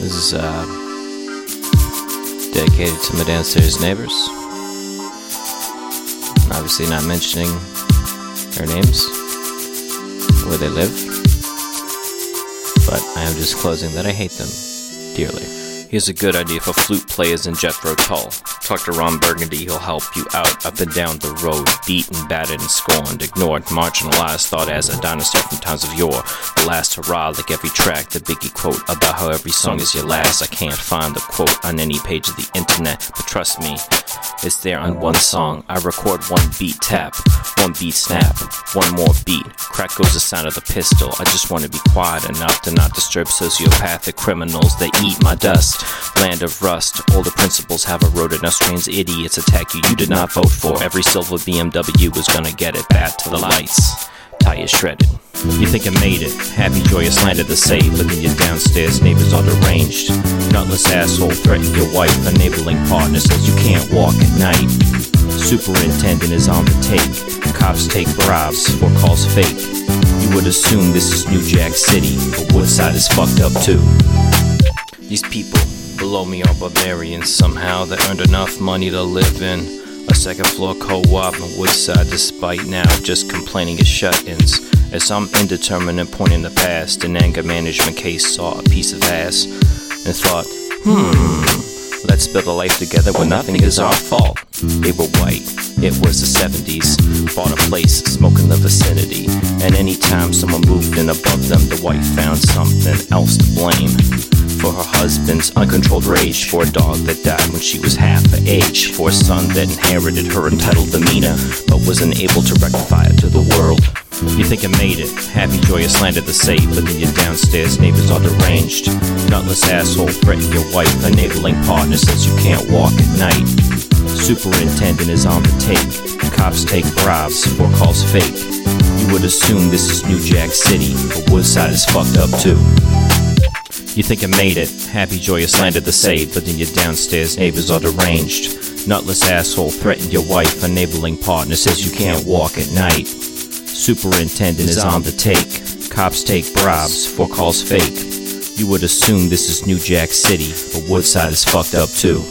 This is uh, dedicated to my downstairs neighbors. Obviously, not mentioning their names, where they live, but I am disclosing that I hate them dearly. Here's a good idea for flute players in Jethro Tull. Talk to Ron Burgundy, he'll help you out up and down the road. Beaten, battered, and scorned, ignored, marginalized, thought as a dinosaur from times of yore. The last hurrah, like every track, the biggie quote about how every song is your last. I can't find the quote on any page of the internet, but trust me, it's there on one song. I record one beat tap, one beat snap, one more beat. Crack goes the sound of the pistol. I just want to be quiet enough to not disturb sociopathic criminals that eat my dust. Land of rust, older principles have eroded. Now strange idiots attack you. You did not vote for. Every silver BMW was gonna get it. Back to the lights. Tires shredded. You think I made it, happy, joyous land of the safe, but then your downstairs neighbors are deranged. Nutless asshole threaten your wife, enabling partner says you can't walk at night. Superintendent is on the take. Cops take bribes or calls fake. You would assume this is New Jack City, but Woodside is fucked up too. These people below me are barbarians. Somehow they earned enough money to live in second floor co-op in Woodside, despite now just complaining as shut-ins. At some indeterminate point in the past, an anger management case saw a piece of ass and thought, hmm, let's build a life together where nothing is our fault. They were white, it was the 70s. Bought a place, smoke in the vicinity. And anytime someone moved in above them, the white found something else to blame. For her husband's uncontrolled rage, for a dog that died when she was half her age, for a son that inherited her entitled demeanor, but wasn't able to rectify it to the world. You think I made it, happy, joyous land of the safe, but then your downstairs neighbors are deranged. Nutless asshole threaten your wife, enabling partner says you can't walk at night. Superintendent is on the take. Cops take bribes for calls fake. You would assume this is New Jack City, but Woodside is fucked up too. You think I made it, happy, joyous land of the safe, but then your downstairs neighbors are deranged. Nutless asshole threatened your wife, enabling partner says you can't walk at night. Superintendent is on the take. Cops take bribes for calls fake. You would assume this is New Jack City, but Woodside is fucked up too.